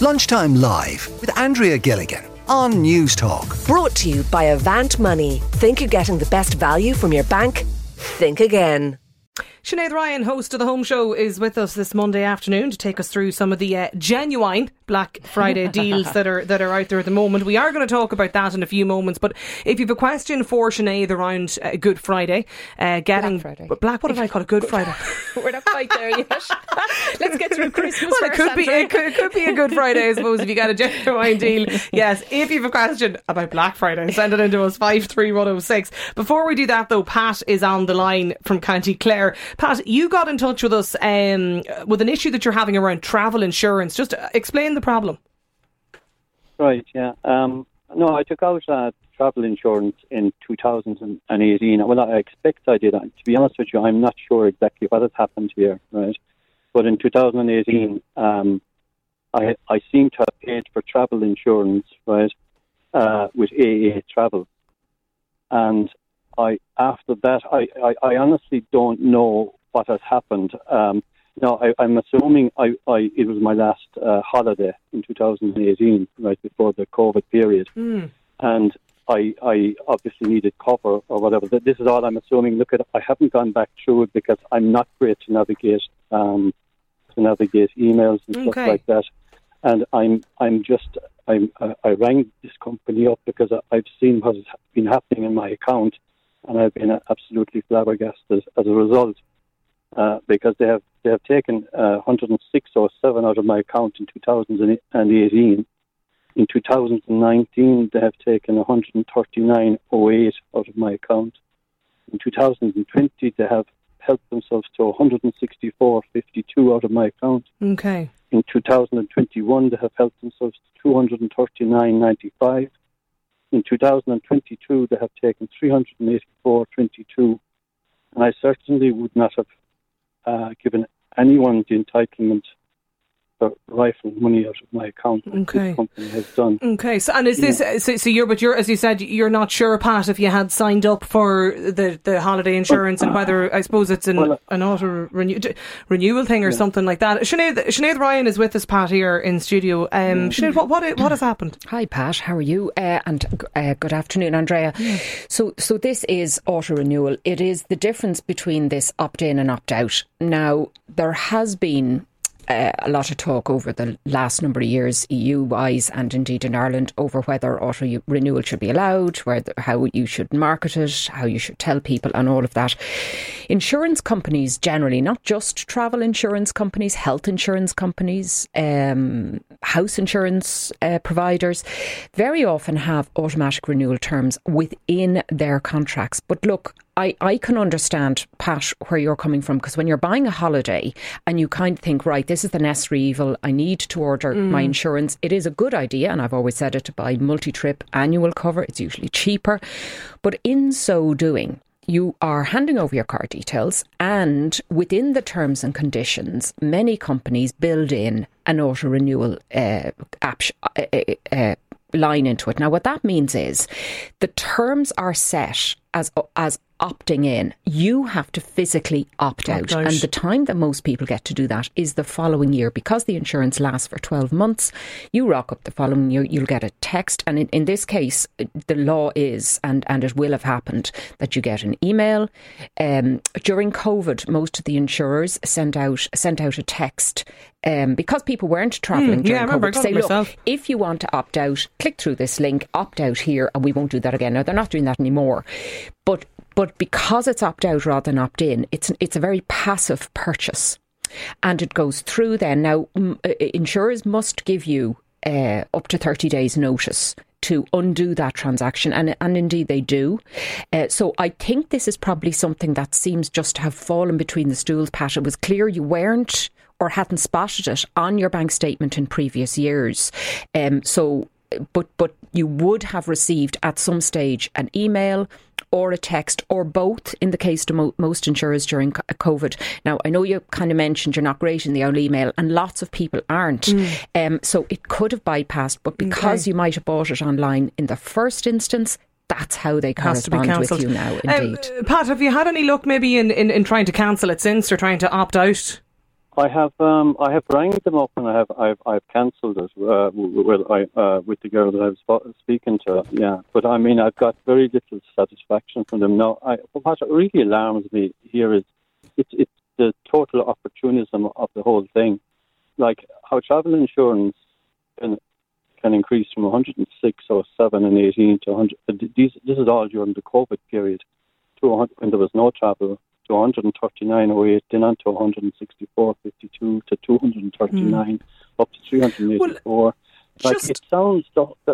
Lunchtime Live with Andrea Gilligan on News Talk. Brought to you by Avant Money. Think you're getting the best value from your bank? Think again. Sinead Ryan, host of the Home Show, is with us this Monday afternoon to take us through some of the uh, genuine Black Friday deals that are that are out there at the moment. We are going to talk about that in a few moments. But if you have a question for Sinead around uh, Good Friday, uh, getting Black Friday. Black, what did I call it? Good Friday. We're not quite there yet. Let's get through Christmas. Well, it could be it could, it could be a Good Friday, I suppose, if you get a genuine deal. Yes, if you have a question about Black Friday, send it into us five three one zero six. Before we do that, though, Pat is on the line from County Clare. Pat, you got in touch with us um, with an issue that you're having around travel insurance. Just uh, explain the problem. Right, yeah. Um, no, I took out uh, travel insurance in 2018. Well, I expect I did. To be honest with you, I'm not sure exactly what has happened here, right? But in 2018, um, I, I seem to have paid for travel insurance, right, uh, with AA Travel. And I, after that, I, I, I honestly don't know what has happened. Um, no, I, I'm assuming I, I, it was my last uh, holiday in 2018, right before the COVID period, and I, I obviously needed cover or whatever. Th- This is all I'm assuming. Look at, I haven't gone back through it because I'm not great to navigate, um, to navigate emails and Okay. stuff like that. And I'm, I'm just, I'm, I, I rang this company up because I, I've seen what has been happening in my account, and I've been absolutely flabbergasted as a result uh, because they have they have taken uh, 106 or 7 out of my account in 2018. In 2019, they have taken 139.08 out of my account. In 2020, they have helped themselves to 164.52 out of my account. Okay. In 2021, they have helped themselves to 239.95. In 2022, they have taken 384.22. And I certainly would not have uh, given anyone the entitlement for rifling money out of my account. Okay. Company has done. Okay, so and is this so, so you're but you're as you said you're not sure, Pat, if you had signed up for the, the holiday insurance and whether I suppose it's an Well, an auto renew, renewal thing or something like that. Sinead, Sinead Ryan is with us, Pat, here in studio. Um, Sinead, what what what has happened? Hi, Pat. How are you? Uh, and uh, good afternoon, Andrea. So, so this is auto renewal. It is the difference between this opt in and opt out. Now, there has been. Uh, a lot of talk over the last number of years, EU wise and indeed in Ireland, over whether auto renewal should be allowed, whether how you should market it, how you should tell people, and all of that. Insurance companies generally, not just travel insurance companies, health insurance companies, um, house insurance uh, providers, very often have automatic renewal terms within their contracts. But look, I, I can understand, Pat, where you're coming from because when you're buying a holiday and you kind of think, right, this is the necessary evil, I need to order my insurance, it is a good idea, and I've always said it, to buy multi trip annual cover. It's usually cheaper. But in so doing, you are handing over your card details, and within the terms and conditions, many companies build in an auto renewal uh, app. Uh, uh, uh, line into it. Now, what that means is the terms are set as as opting in. You have to physically opt, Opt out. out. and the time that most people get to do that is the following year because the insurance lasts for twelve months. You rock up the following year, you'll get a text, and in, in this case, the law is and and it will have happened that you get an email. Um, during COVID, most of the insurers sent out sent out a text. Um, because people weren't travelling Hmm, yeah, I during remember, COVID, got say, look, if you want to opt out, click through this link, opt out here, and we won't do that again. Now they're not doing that anymore, but but because it's opt out rather than opt in, it's it's a very passive purchase, and it goes through. Then now mm, uh, insurers must give you uh, up to thirty days notice to undo that transaction, and and indeed they do. Uh, so I think this is probably something that seems just to have fallen between the stools. Pat, it was clear you weren't or hadn't spotted it on your bank statement in previous years. Um, so, but but you would have received at some stage an email or a text or both in the case to mo- most insurers during COVID. Now, I know you kind of mentioned you're not great in the old email, and lots of people aren't. Um, so it could have bypassed, but because you might have bought it online in the first instance. That's how they Has to be correspond with you now, Um, indeed. uh, Pat, have you had any luck maybe in, in, in trying to cancel it since or trying to opt out? I have um, I have rang them up and I have I've I've cancelled it uh, with I uh, with the girl that I was speaking to. Yeah, but I mean I've got very little satisfaction from them. Now, I, what really alarms me here is it's it's the total opportunism of the whole thing. Like how travel insurance can can increase from 106 or 7 and 18 to 100. These, this is all during the COVID period, to 100, when there was no travel to 139.08, then on to 164.52 to 239, mm. up to 384. Well, like it sounds,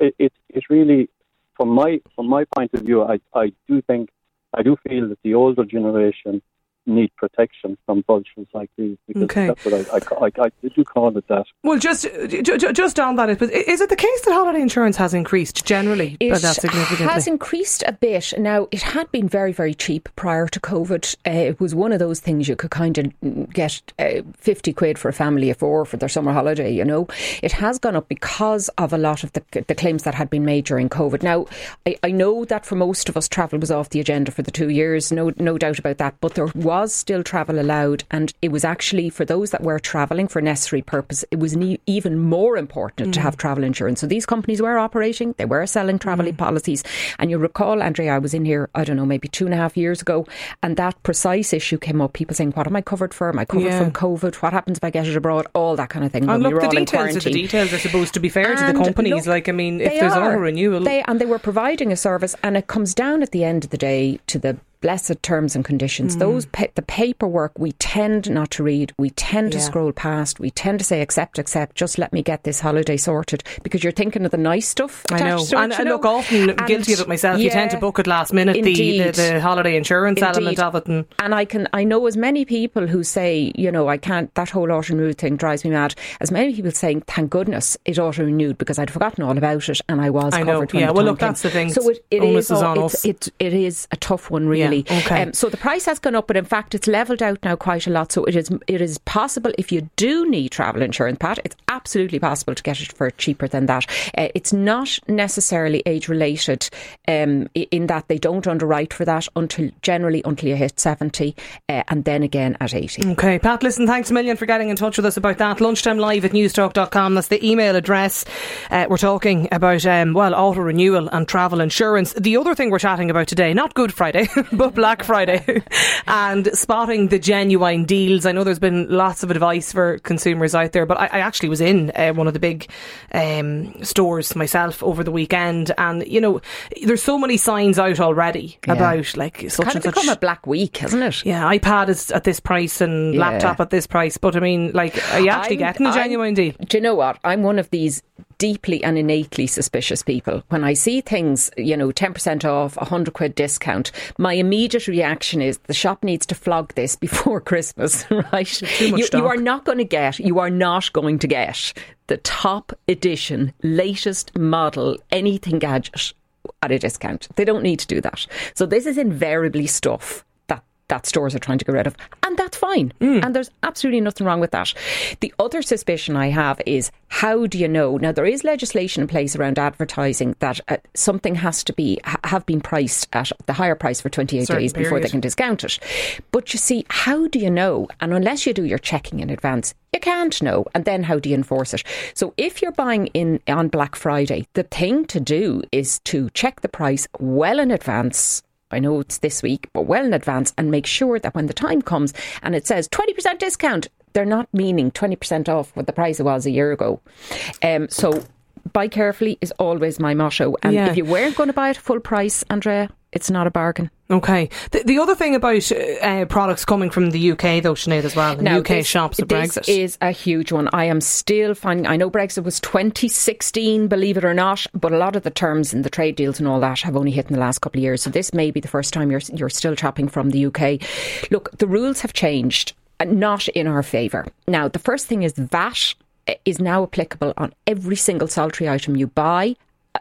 it, it it really, from my from my point of view, I I do think I do feel that the older generation need protection from vultures like these. Because okay. that's what I, I, I, I do call it that. Well, just just on that, is it the case that holiday insurance has increased generally? It has increased a bit. Now, it had been very, very cheap prior to COVID. Uh, it was one of those things you could kind of get uh, 50 quid for a family of four for their summer holiday, you know. It has gone up because of a lot of the, the claims that had been made during COVID. Now, I, I know that for most of us, travel was off the agenda for the two years, no, no doubt about that, but there was was still travel allowed, and it was actually for those that were travelling for necessary purpose, it was even more important mm. to have travel insurance. So these companies were operating, they were selling travel mm. policies. And you recall, Andrea, I was in here, I don't know, maybe two and a half years ago, and that precise issue came up. People saying, What am I covered for? Am I covered yeah. from COVID? What happens if I get it abroad? All that kind of thing. And look, the details, the details are supposed to be fair and to the companies. Look, like, I mean, if there's auto renewal. They, and they were providing a service, and it comes down at the end of the day to the blessed terms and conditions. Mm. Those pa- the paperwork we tend not to read. We tend to yeah. scroll past. We tend to say accept, accept. Just let me get this holiday sorted because you're thinking of the nice stuff. I know, and, and look, often and guilty of it myself. Yeah, you tend to book it last minute. The, the, the holiday insurance indeed. element of it, and, and I can I know as many people who say you know I can't. That whole auto renew thing drives me mad. As many people saying, thank goodness it auto renewed because I'd forgotten all about it and I was I covered. Know, yeah, well, look, that's the thing. So it, it is. All, it's, it, it is a tough one, really. Yeah, okay. Um, so the price has gone up, but in fact, it's levelled out now quite a lot. So it is it is possible if you do need travel insurance, Pat, it's absolutely possible to get it for cheaper than that. Uh, it's not necessarily age related um, in that they don't underwrite for that until generally until you hit seventy, uh, and then again at eighty. Okay, Pat. Listen, thanks a million for getting in touch with us about that. Lunchtime live at newstalk.com. That's the email address. Uh, we're talking about um, well auto renewal and travel insurance. The other thing we're chatting about today, not Good Friday, but Black Friday. and spotting the genuine deals. I know there's been lots of advice for consumers out there, but I, I actually was in uh, one of the big um, stores myself over the weekend, and you know, there's so many signs out already yeah. about like it's such kind and of become a black week, hasn't it? Yeah, iPad is at this price and yeah. laptop at this price, but I mean, like, are you actually I'm, getting a genuine I'm, deal? Do you know what? I'm one of these deeply and innately suspicious people. When I see things, you know, 10% off, 100 quid discount, my immediate reaction is the shop needs to flog this before Christmas, right? You, you, are not going to get, you are not going to get the top edition, latest model, anything gadget at a discount. They don't need to do that. So this is invariably stuff that stores are trying to get rid of. And that's fine. Mm. And there's absolutely nothing wrong with that. The other suspicion I have is how do you know? Now, there is legislation in place around advertising that uh, something has to be ha- have been priced at the higher price for 28 Certain days period. before they can discount it. But you see, how do you know? And unless you do your checking in advance, you can't know. And then how do you enforce it? So if you're buying in on Black Friday, the thing to do is to check the price well in advance I know it's this week, but well in advance and make sure that when the time comes and it says 20% discount, they're not meaning 20% off what the price was a year ago. Um, so buy carefully is always my motto. And yeah. if you weren't going to buy it full price, Andrea, it's not a bargain. Okay. The, the other thing about uh, products coming from the UK, though, Sinead, as well, now, UK this, shops of Brexit. This is a huge one. I am still finding, I know Brexit was 2016, believe it or not, but a lot of the terms in the trade deals and all that have only hit in the last couple of years. So this may be the first time you're, you're still shopping from the UK. Look, the rules have changed, uh, not in our favour. Now, the first thing is VAT is now applicable on every single salary item you buy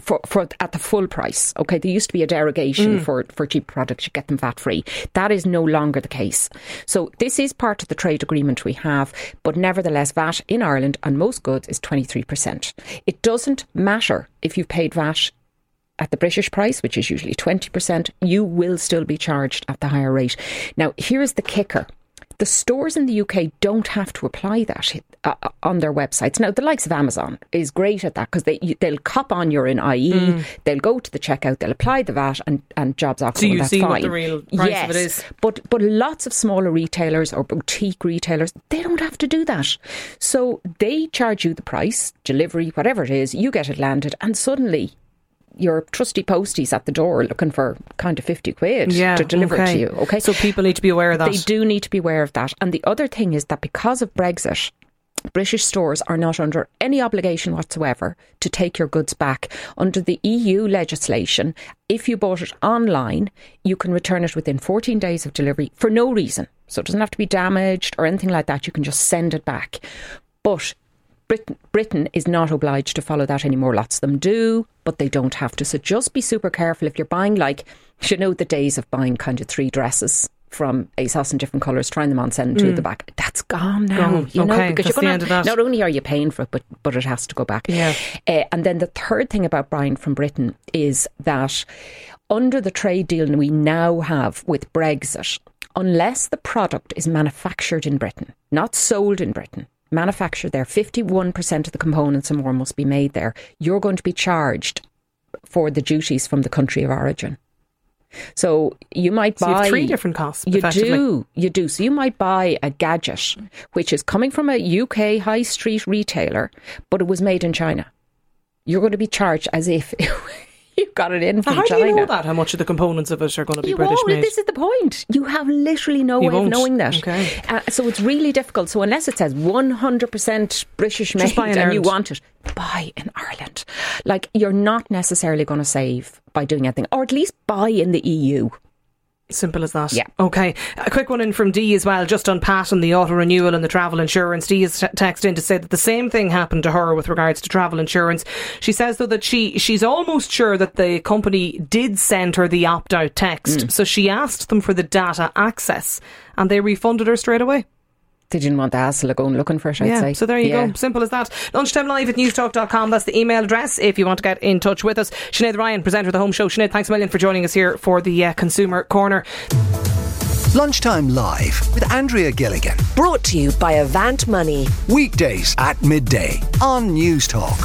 for, for at the full price. Okay, there used to be a derogation mm. for, for cheap products, you get them VAT free. That is no longer the case. So this is part of the trade agreement we have, but nevertheless, VAT in Ireland on most goods is 23%. It doesn't matter if you've paid VAT at the British price, which is usually 20%, you will still be charged at the higher rate. Now, here's the kicker the stores in the UK don't have to apply that uh, uh, on their websites. Now, the likes of Amazon is great at that because they they'll cop on you're in IE, mm. they'll go to the checkout, they'll apply the VAT, and, and jobs off. So you that's see fine. what the real price yes, of it is. But but lots of smaller retailers or boutique retailers they don't have to do that. So they charge you the price, delivery, whatever it is, you get it landed, and suddenly your trusty posties at the door looking for kind of 50 quid yeah, to deliver okay. it to you. Okay. So people need to be aware of that. They do need to be aware of that. And the other thing is that because of Brexit, British stores are not under any obligation whatsoever to take your goods back. Under the EU legislation, if you bought it online, you can return it within 14 days of delivery for no reason. So it doesn't have to be damaged or anything like that. You can just send it back. But Britain, Britain is not obliged to follow that anymore. Lots of them do, but they don't have to. So just be super careful if you're buying, like, you know, the days of buying kind of three dresses from ASOS in different colours, trying them on, sending mm. to the back. That's gone now, gone. you know, okay, because you're going to, not only are you paying for it, but, but it has to go back. Yeah. Uh, and then the third thing about buying from Britain is that under the trade deal we now have with Brexit, unless the product is manufactured in Britain, not sold in Britain, manufactured there, 51% of the components and more must be made there, you're going to be charged for the duties from the country of origin. So you might so buy you three different costs. You do, you do. So you might buy a gadget which is coming from a UK high street retailer, but it was made in China. You're going to be charged as if you got it in from how China. do you know that? How much of the components of it are going to be you British won't. made? This is the point. You have literally no You way won't. of knowing that. Okay. Uh, so it's really difficult. So unless it says 100% British made buy in and you want it, buy in Ireland. Like you're not necessarily going to save by doing anything, or at least buy in the EU. Simple as that. Yeah. Okay. A quick one in from Dee as well, just on Pat and the auto renewal and the travel insurance. Dee has t- texted in to say that the same thing happened to her with regards to travel insurance. She says though that she she's almost sure that the company did send her the opt out text, Mm. so she asked them for the data access, and they refunded her straight away. They didn't want the hassle of going looking for it, I'd yeah. say. So there you Yeah. go. Simple as that. Lunchtime live at newstalk.com. That's the email address if you want to get in touch with us. Sinead Ryan, presenter of the home show. Sinead, thanks a million for joining us here for the uh, Consumer Corner. Lunchtime Live with Andrea Gilligan. Brought to you by Avant Money. Weekdays at midday on News Talk.